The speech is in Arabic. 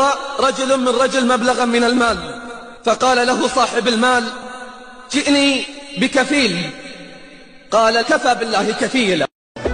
اقترض رجل من رجل مبلغا من المال فقال له صاحب المال جئني بكفيل. قال كفى بالله كفيلا.